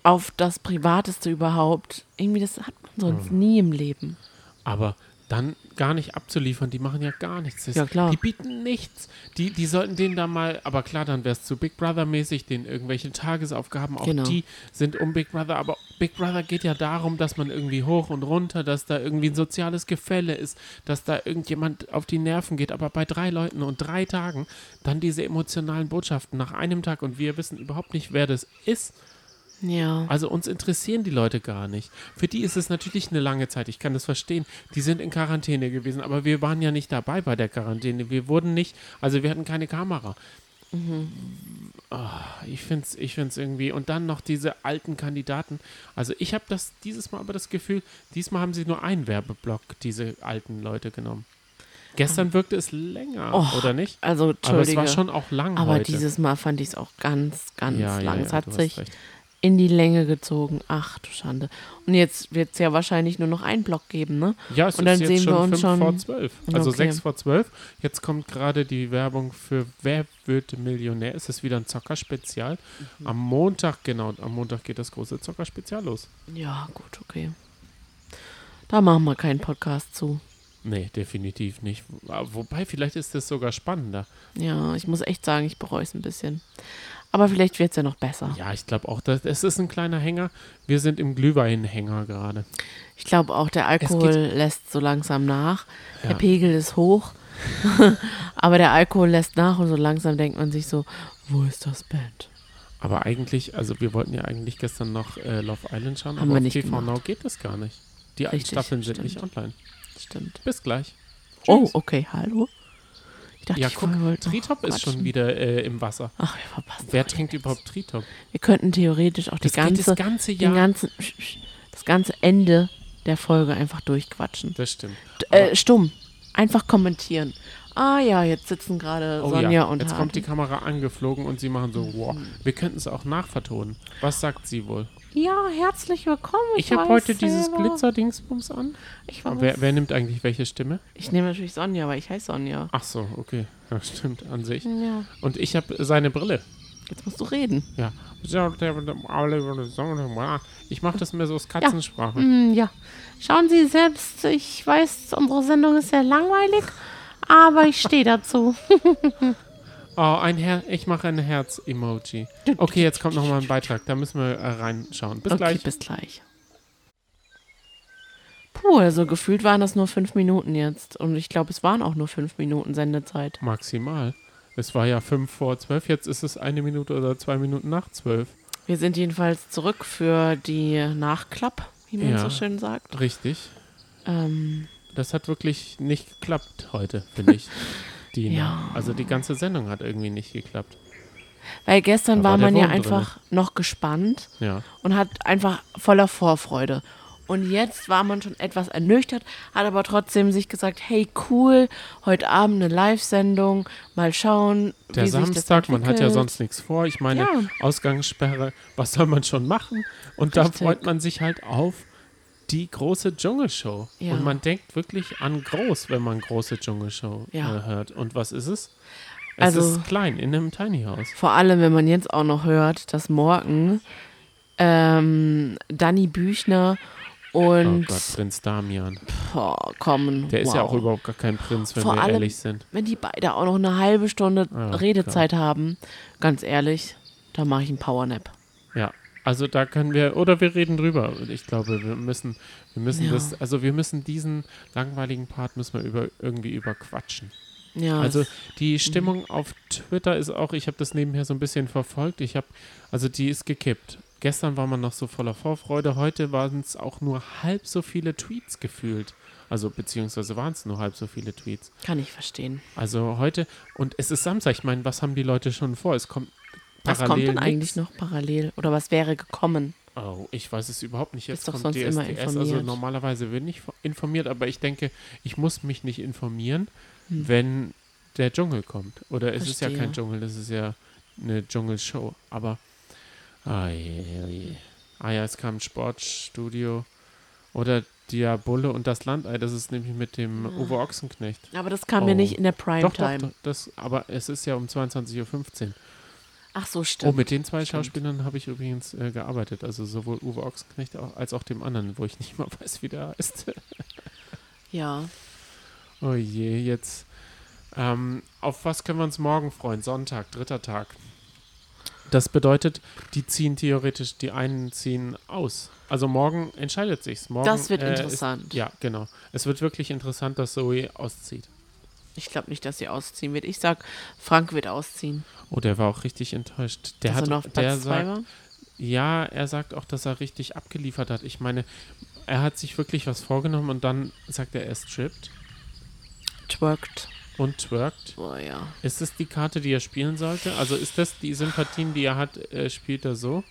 Speaker 1: Auf das Privateste überhaupt. Irgendwie, das hat man sonst
Speaker 2: Hm.
Speaker 1: nie im Leben.
Speaker 2: Aber dann gar nicht abzuliefern, die machen ja gar nichts. Das,
Speaker 1: Ja, klar.
Speaker 2: Die bieten nichts. Die, die sollten denen da mal, aber klar, dann wäre es zu Big Brother-mäßig, denen irgendwelche Tagesaufgaben, auch
Speaker 1: Genau.
Speaker 2: die sind um Big Brother, aber Big Brother geht ja darum, dass man irgendwie hoch und runter, dass da irgendwie ein soziales Gefälle ist, dass da irgendjemand auf die Nerven geht, aber bei drei Leuten und drei Tagen dann diese emotionalen Botschaften nach einem Tag und wir wissen überhaupt nicht, wer das ist.
Speaker 1: Ja.
Speaker 2: Also uns interessieren die Leute gar nicht. Für die ist es natürlich eine lange Zeit, ich kann das verstehen. Die sind in Quarantäne gewesen, aber wir waren ja nicht dabei bei der Quarantäne. Wir wurden nicht, also wir hatten keine Kamera. Ah, ich finde es ich find's irgendwie. Und dann noch diese alten Kandidaten. Also ich habe das dieses Mal aber das Gefühl, diesmal haben sie nur einen Werbeblock, diese alten Leute genommen. Gestern wirkte es länger,
Speaker 1: Oh,
Speaker 2: oder nicht?
Speaker 1: Also,
Speaker 2: Aber es war schon auch lang
Speaker 1: aber
Speaker 2: heute.
Speaker 1: dieses Mal fand ich es auch ganz, ganz
Speaker 2: ja,
Speaker 1: lang.
Speaker 2: ja,
Speaker 1: es
Speaker 2: ja,
Speaker 1: hat
Speaker 2: du hast
Speaker 1: sich
Speaker 2: recht.
Speaker 1: In die Länge gezogen. Ach du Schande. Und jetzt wird es ja wahrscheinlich nur noch einen Block geben, ne?
Speaker 2: Ja, es
Speaker 1: Und dann
Speaker 2: ist jetzt
Speaker 1: sehen
Speaker 2: schon
Speaker 1: wir uns schon-
Speaker 2: vor zwölf. Also
Speaker 1: Okay.
Speaker 2: sechs vor zwölf. Jetzt kommt gerade die Werbung für Wer wird Millionär? Es ist wieder ein Zockerspezial.
Speaker 1: Mhm.
Speaker 2: Am Montag, genau, am Montag geht das große Zockerspezial los.
Speaker 1: Ja, gut, okay. Da machen wir keinen Podcast zu.
Speaker 2: Nee, definitiv nicht. Wobei, vielleicht ist das sogar spannender.
Speaker 1: Ja, ich muss echt sagen, ich bereue es ein bisschen. Aber vielleicht wird es ja noch besser.
Speaker 2: Ja, ich glaube auch, dass, es ist ein kleiner Hänger. Wir sind im Glühweinhänger gerade.
Speaker 1: Ich glaube auch, der Alkohol lässt so langsam nach.
Speaker 2: Ja.
Speaker 1: Der Pegel ist hoch. Aber der Alkohol lässt nach und so langsam denkt man sich so, wo ist das Band?
Speaker 2: Aber eigentlich, also wir wollten ja eigentlich gestern noch äh, Love Island schauen,
Speaker 1: Haben
Speaker 2: aber
Speaker 1: wir
Speaker 2: auf
Speaker 1: nicht
Speaker 2: TV
Speaker 1: gemacht.
Speaker 2: Now geht das gar nicht. Die
Speaker 1: Richtig,
Speaker 2: Staffeln sind
Speaker 1: stimmt.
Speaker 2: nicht online.
Speaker 1: Stimmt.
Speaker 2: Bis gleich.
Speaker 1: Oh,
Speaker 2: Tschüss.
Speaker 1: okay, hallo. Ich dachte,
Speaker 2: Ja, guck, Tritop ist schon wieder äh, im Wasser.
Speaker 1: Ach, wir verpassen.
Speaker 2: Wer trinkt
Speaker 1: nichts.
Speaker 2: überhaupt Tritop?
Speaker 1: Wir könnten theoretisch auch
Speaker 2: Das
Speaker 1: die ganze,
Speaker 2: das ganze
Speaker 1: den
Speaker 2: Jahr.
Speaker 1: ganzen, das ganze Ende der Folge einfach durchquatschen.
Speaker 2: Das stimmt.
Speaker 1: Äh, stumm. Einfach kommentieren. Ah ja, jetzt sitzen gerade
Speaker 2: Oh
Speaker 1: Sonja
Speaker 2: ja,
Speaker 1: und
Speaker 2: jetzt kommt die
Speaker 1: Hardy.
Speaker 2: Kamera angeflogen und sie machen so, wow.
Speaker 1: Mhm.
Speaker 2: Wir könnten es auch nachvertonen. Was sagt sie wohl?
Speaker 1: Ja, herzlich willkommen.
Speaker 2: Ich habe
Speaker 1: weiß
Speaker 2: heute dieses
Speaker 1: selber.
Speaker 2: Glitzerdingsbums an.
Speaker 1: Ich.
Speaker 2: Wer, wer nimmt eigentlich welche Stimme?
Speaker 1: ich nehme natürlich Sonja, weil ich heiße Sonja.
Speaker 2: Ach so, okay. Ja, stimmt, an sich.
Speaker 1: Ja,
Speaker 2: Und ich habe seine Brille.
Speaker 1: jetzt musst du reden.
Speaker 2: Ja. Ich mache das mehr so aus Katzensprache.
Speaker 1: Hm, ja. Schauen Sie selbst, ich weiß, unsere Sendung ist sehr langweilig, aber ich stehe dazu.
Speaker 2: Oh, ein Her ich mache ein Herz-Emoji. Okay, jetzt kommt nochmal ein Beitrag. Da müssen wir äh, reinschauen. Bis
Speaker 1: okay,
Speaker 2: gleich.
Speaker 1: bis gleich. Puh, also gefühlt waren das nur fünf Minuten jetzt. Und ich glaube, es waren auch nur fünf Minuten Sendezeit.
Speaker 2: Maximal. Es war ja fünf vor zwölf, jetzt ist es eine Minute oder zwei Minuten nach zwölf.
Speaker 1: Wir sind jedenfalls zurück für die Nachklapp, wie man
Speaker 2: Ja.
Speaker 1: so schön sagt.
Speaker 2: Richtig.
Speaker 1: Ähm,
Speaker 2: Das hat wirklich nicht geklappt heute, finde ich. Die,
Speaker 1: Ja.
Speaker 2: Also die ganze Sendung hat irgendwie nicht geklappt.
Speaker 1: Weil gestern
Speaker 2: Da war
Speaker 1: war man ja
Speaker 2: drin.
Speaker 1: einfach noch gespannt
Speaker 2: Ja.
Speaker 1: und hat einfach voller Vorfreude. Und jetzt war man schon etwas ernüchtert, hat aber trotzdem sich gesagt, hey cool, heute Abend eine Live-Sendung, mal schauen,
Speaker 2: Der Samstag, man hat ja sonst nichts vor. Ich meine,
Speaker 1: Ja.
Speaker 2: Ausgangssperre, was soll man schon machen? Und da
Speaker 1: Richtig.
Speaker 2: freut man sich halt auf die große Dschungelshow.
Speaker 1: Ja.
Speaker 2: Und man denkt wirklich an groß, wenn man große Dschungelshow
Speaker 1: Ja.
Speaker 2: äh, hört. Und was ist es? Es
Speaker 1: Also-
Speaker 2: ist klein, in einem Tiny House.
Speaker 1: Vor allem, wenn man jetzt auch noch hört, dass morgen ähm, Danny Büchner
Speaker 2: Oh
Speaker 1: und
Speaker 2: Gott, Prinz Damian.
Speaker 1: boah, kommen.
Speaker 2: Der ist ja
Speaker 1: wow.
Speaker 2: auch überhaupt gar kein Prinz, wenn
Speaker 1: Vor
Speaker 2: wir
Speaker 1: allem-
Speaker 2: ehrlich sind.
Speaker 1: Wenn die beide auch noch eine halbe Stunde
Speaker 2: Oh
Speaker 1: Redezeit haben, ganz ehrlich, da mache ich einen Powernap.
Speaker 2: Ja, also da können wir, oder wir reden drüber. Und Ich glaube, wir müssen, wir müssen
Speaker 1: Ja.
Speaker 2: das, also wir müssen diesen langweiligen Part müssen wir über, irgendwie überquatschen.
Speaker 1: Ja,
Speaker 2: Also die Stimmung auf Twitter ist auch, ich habe das nebenher so ein bisschen verfolgt. Ich habe, also die ist gekippt. Gestern war man noch so voller Vorfreude, heute waren es auch nur halb so viele Tweets gefühlt. Also beziehungsweise waren es nur halb so viele Tweets.
Speaker 1: kann ich verstehen.
Speaker 2: Also heute, und es ist Samstag, ich meine, was haben die Leute schon vor? Es kommt
Speaker 1: Was kommt denn eigentlich noch parallel? Oder was wäre gekommen?
Speaker 2: Oh, ich weiß es überhaupt nicht. Jetzt
Speaker 1: Bist doch
Speaker 2: kommt
Speaker 1: sonst immer.
Speaker 2: Also
Speaker 1: informiert.
Speaker 2: normalerweise bin ich informiert, aber ich denke, ich muss mich nicht informieren, wenn der Dschungel kommt. Oder es ist ja
Speaker 1: Hm. Verstehe.
Speaker 2: kein Dschungel, es ist ja eine Dschungelshow. Aber, ah, je, je, ah ja, es kam ein Sportstudio oder Diabole und das Landei. Das ist nämlich mit dem Uwe Ochsenknecht.
Speaker 1: Aber das kam
Speaker 2: Oh.
Speaker 1: mir nicht in der
Speaker 2: Doch, doch,
Speaker 1: Primetime.
Speaker 2: doch, das, aber es ist ja um 22.15 Uhr.
Speaker 1: Ach so,
Speaker 2: Oh,
Speaker 1: stimmt.
Speaker 2: mit den zwei
Speaker 1: Stimmt.
Speaker 2: Schauspielern habe ich übrigens äh, gearbeitet. Also sowohl Uwe Ochsenknecht auch, als auch dem anderen, wo ich nicht mal weiß, wie der heißt.
Speaker 1: Ja.
Speaker 2: oh je, jetzt. Ähm, auf was können wir uns morgen freuen? Sonntag, dritter Tag. Das bedeutet, die ziehen theoretisch, die einen ziehen aus. Also morgen entscheidet sich's. Morgen,
Speaker 1: Das wird
Speaker 2: äh,
Speaker 1: interessant.
Speaker 2: Ist, ja, genau. Es wird wirklich interessant, dass Zoe auszieht.
Speaker 1: Ich glaube nicht, dass sie ausziehen wird. Ich sag, Frank wird ausziehen.
Speaker 2: Oh, der war auch richtig enttäuscht. Der
Speaker 1: dass
Speaker 2: hat,
Speaker 1: er noch
Speaker 2: der
Speaker 1: Platz zwei
Speaker 2: sagt,
Speaker 1: war.
Speaker 2: Ja, er sagt auch, dass er richtig abgeliefert hat. Ich meine, er hat sich wirklich was vorgenommen und dann sagt er, er strippt
Speaker 1: Twerkt.
Speaker 2: und twerkt.
Speaker 1: Oh ja.
Speaker 2: Ist das die Karte, die er spielen sollte? Also ist das die Sympathien, die er hat, äh, spielt er so?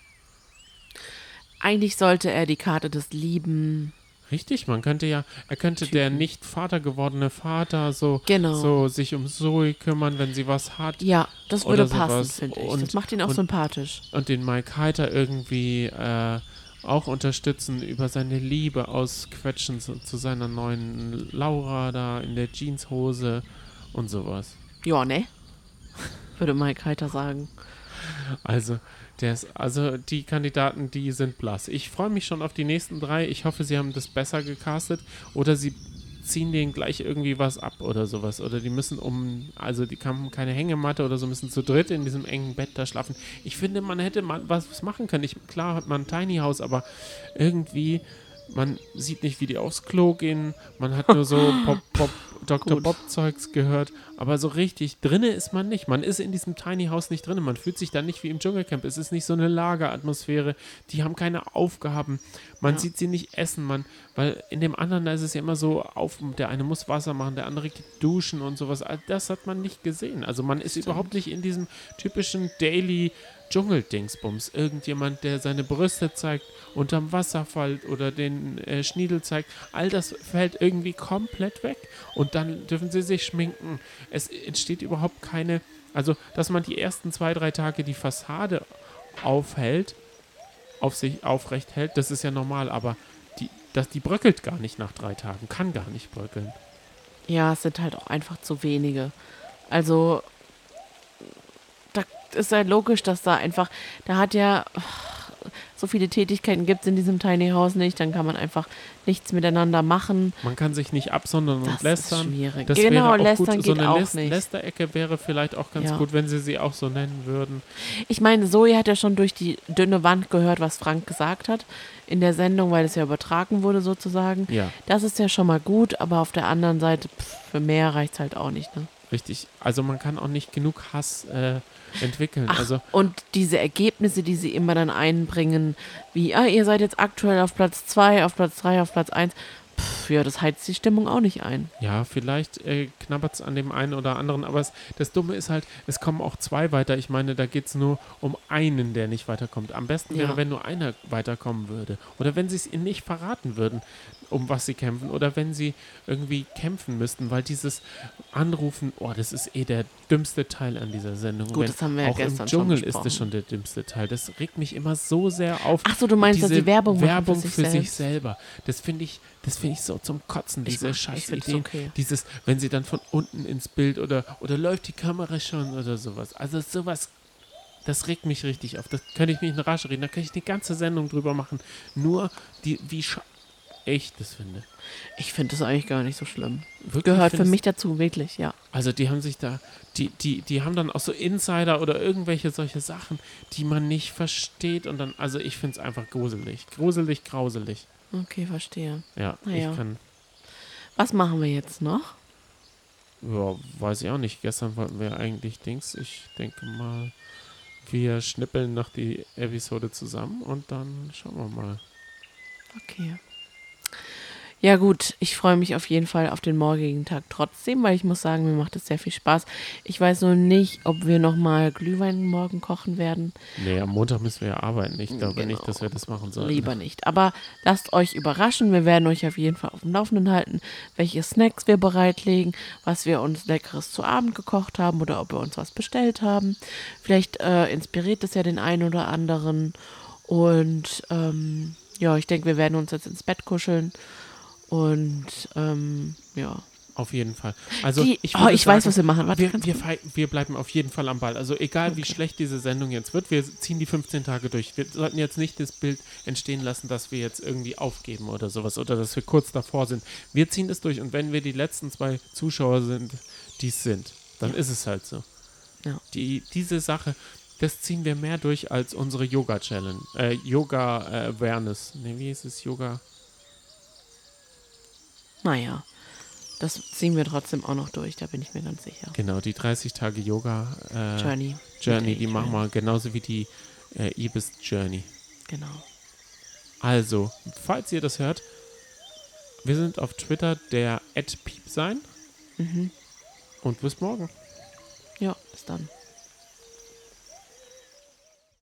Speaker 1: Eigentlich sollte er die Karte des Lieben.
Speaker 2: Richtig, man könnte ja, er könnte der
Speaker 1: Typen.
Speaker 2: nicht Vater gewordene Vater so,
Speaker 1: Genau.
Speaker 2: so sich um Zoe kümmern, wenn sie was hat.
Speaker 1: Ja, das würde passen, finde ich.
Speaker 2: Und-
Speaker 1: das macht ihn auch
Speaker 2: und-
Speaker 1: sympathisch.
Speaker 2: Und den Mike Heiter irgendwie äh, auch unterstützen, über seine Liebe ausquetschen zu, zu seiner neuen Laura da in der Jeanshose und sowas.
Speaker 1: Ja, ne? Würde Mike Heiter sagen.
Speaker 2: Also, der ist, also die Kandidaten, die sind blass. Ich freue mich schon auf die nächsten drei. Ich hoffe, sie haben das besser gecastet oder sie ziehen denen gleich irgendwie was ab oder sowas. Oder die müssen um, also die haben keine Hängematte oder so, müssen zu dritt in diesem engen Bett da schlafen. Ich finde, man hätte mal was machen können. Ich, klar hat man ein Tiny House, aber irgendwie, man sieht nicht, wie die aufs Klo gehen. Man hat nur so Pop, Pop, Dr. Bob-Zeugs gehört. Aber so richtig drinne ist man nicht. Man ist in diesem Tiny House nicht drinne. Man fühlt sich dann nicht wie im Dschungelcamp. Es ist nicht so eine Lageratmosphäre. Die haben keine Aufgaben. Man
Speaker 1: Ja.
Speaker 2: sieht sie nicht essen. Man, weil in dem anderen, da ist es ja immer so auf, der eine muss Wasser machen, der andere geht duschen und sowas. All Das hat man nicht gesehen. Also man ist überhaupt nicht in diesem typischen Daily Dschungeldingsbums. Irgendjemand, der seine Brüste zeigt, unterm Wasserfall oder den äh, Schniedel zeigt. All das fällt irgendwie komplett weg. Und dann dürfen sie sich schminken. Es entsteht überhaupt keine, also dass man die ersten zwei, drei Tage die Fassade aufhält, auf sich aufrecht hält, das ist ja normal, aber die, das, die bröckelt gar nicht nach drei Tagen, kann gar nicht bröckeln.
Speaker 1: Ja, es sind halt auch einfach zu wenige. Also, ist ja logisch, dass da einfach, da hat ja so viele Tätigkeiten gibt es in diesem Tiny House nicht, dann kann man einfach nichts miteinander machen.
Speaker 2: Man kann sich nicht absondern und
Speaker 1: Das ist
Speaker 2: lästern.
Speaker 1: schwierig.
Speaker 2: Das
Speaker 1: genau, lästern
Speaker 2: gut. So
Speaker 1: geht
Speaker 2: eine
Speaker 1: auch
Speaker 2: Läs
Speaker 1: nicht.
Speaker 2: Lästerecke wäre vielleicht auch ganz
Speaker 1: Ja.
Speaker 2: gut, wenn sie sie auch so nennen würden.
Speaker 1: Ich meine, Zoe hat ja schon durch die dünne Wand gehört, was Frank gesagt hat in der Sendung, weil es ja übertragen wurde sozusagen.
Speaker 2: Ja,
Speaker 1: Das ist ja schon mal gut, aber auf der anderen Seite, pff, für mehr reicht es halt auch nicht. Ne?
Speaker 2: Richtig. Also man kann auch nicht genug Hass äh, entwickeln.
Speaker 1: Ach,
Speaker 2: also
Speaker 1: und diese Ergebnisse, die sie immer dann einbringen, wie, ah, ihr seid jetzt aktuell auf Platz 2, auf Platz 3, auf Platz 1. Pff, ja, das heizt die Stimmung auch nicht ein.
Speaker 2: Ja, vielleicht äh, knabbert es an dem einen oder anderen, aber es, das Dumme ist halt, es kommen auch zwei weiter. Ich meine, da geht es nur um einen, der nicht weiterkommt. Am besten wäre,
Speaker 1: Ja.
Speaker 2: wenn nur einer weiterkommen würde. Oder wenn sie es ihnen nicht verraten würden, um was sie kämpfen. Oder wenn sie irgendwie kämpfen müssten, weil dieses Anrufen, oh, das ist eh der dümmste Teil an dieser Sendung.
Speaker 1: Gut,
Speaker 2: wenn,
Speaker 1: das haben wir ja
Speaker 2: auch
Speaker 1: gestern
Speaker 2: im Dschungel ist das schon der dümmste Teil. Das regt mich immer so sehr auf.
Speaker 1: Ach so, du meinst, dass
Speaker 2: diese
Speaker 1: die Werbung
Speaker 2: Werbung
Speaker 1: für sich
Speaker 2: für sich selber. Das finde ich, das finde ich so zum Kotzen, diese
Speaker 1: ich
Speaker 2: scheiß Ideen.
Speaker 1: okay.
Speaker 2: Dieses, wenn sie dann von unten ins Bild oder, oder läuft die Kamera schon oder sowas. Also sowas, das regt mich richtig auf. Das könnte ich mich in Rage reden. Da könnte ich die ganze Sendung drüber machen. Nur, die, wie ich das finde.
Speaker 1: Ich finde das eigentlich gar nicht so schlimm.
Speaker 2: Wirklich,
Speaker 1: Gehört für mich dazu, wirklich, ja.
Speaker 2: Also die haben sich da, die, die, die haben dann auch so Insider oder irgendwelche solche Sachen, die man nicht versteht und dann, also ich finde es einfach gruselig. Gruselig, grauselig.
Speaker 1: Okay, verstehe.
Speaker 2: Ja,
Speaker 1: Naja.
Speaker 2: ich kann,
Speaker 1: Was machen wir jetzt noch?
Speaker 2: ja, weiß ich auch nicht. Gestern wollten wir eigentlich Dings, ich denke mal, wir schnippeln noch die Episode zusammen und dann schauen wir mal.
Speaker 1: Okay. Ja gut, ich freue mich auf jeden Fall auf den morgigen Tag trotzdem, weil ich muss sagen, mir macht es sehr viel Spaß. Ich weiß nur nicht, ob wir nochmal Glühwein morgen kochen werden.
Speaker 2: Nee, am Montag müssen wir ja arbeiten. Ich glaube
Speaker 1: Genau.
Speaker 2: nicht, dass wir das machen sollen.
Speaker 1: Lieber nicht. Aber lasst euch überraschen. Wir werden euch auf jeden Fall auf dem Laufenden halten, welche Snacks wir bereitlegen, was wir uns Leckeres zu Abend gekocht haben oder ob wir uns was bestellt haben. Vielleicht äh, inspiriert es ja den einen oder anderen. Und ähm, ja, ich denke, wir werden uns jetzt ins Bett kuscheln. Und ähm, ja.
Speaker 2: Auf jeden Fall. Also
Speaker 1: Die-
Speaker 2: ich,
Speaker 1: oh, ich weiß,
Speaker 2: sagen,
Speaker 1: was wir machen. Warte,
Speaker 2: wir, wir, wir bleiben auf jeden Fall am Ball. Also egal, wie
Speaker 1: Okay.
Speaker 2: schlecht diese Sendung jetzt wird, wir ziehen die 15 Tage durch. Wir sollten jetzt nicht das Bild entstehen lassen, dass wir jetzt irgendwie aufgeben oder sowas oder dass wir kurz davor sind. Wir ziehen das durch und wenn wir die letzten zwei Zuschauer sind, die es sind, dann ist es halt so.
Speaker 1: Ja.
Speaker 2: Die, diese Sache, das ziehen wir mehr durch als unsere Yoga-Challenge. Äh, Yoga-Awareness. nee, wie ist es? Yoga.
Speaker 1: Naja, das ziehen wir trotzdem auch noch durch, da bin ich mir ganz sicher.
Speaker 2: Genau, die 30 Tage Yoga äh,
Speaker 1: Journey.
Speaker 2: Journey, die machen wir genauso wie die äh, Ibis Journey.
Speaker 1: Genau.
Speaker 2: Also, falls ihr das hört, wir sind auf Twitter der @piepsein
Speaker 1: Mhm.
Speaker 2: und bis morgen.
Speaker 1: Ja, bis dann.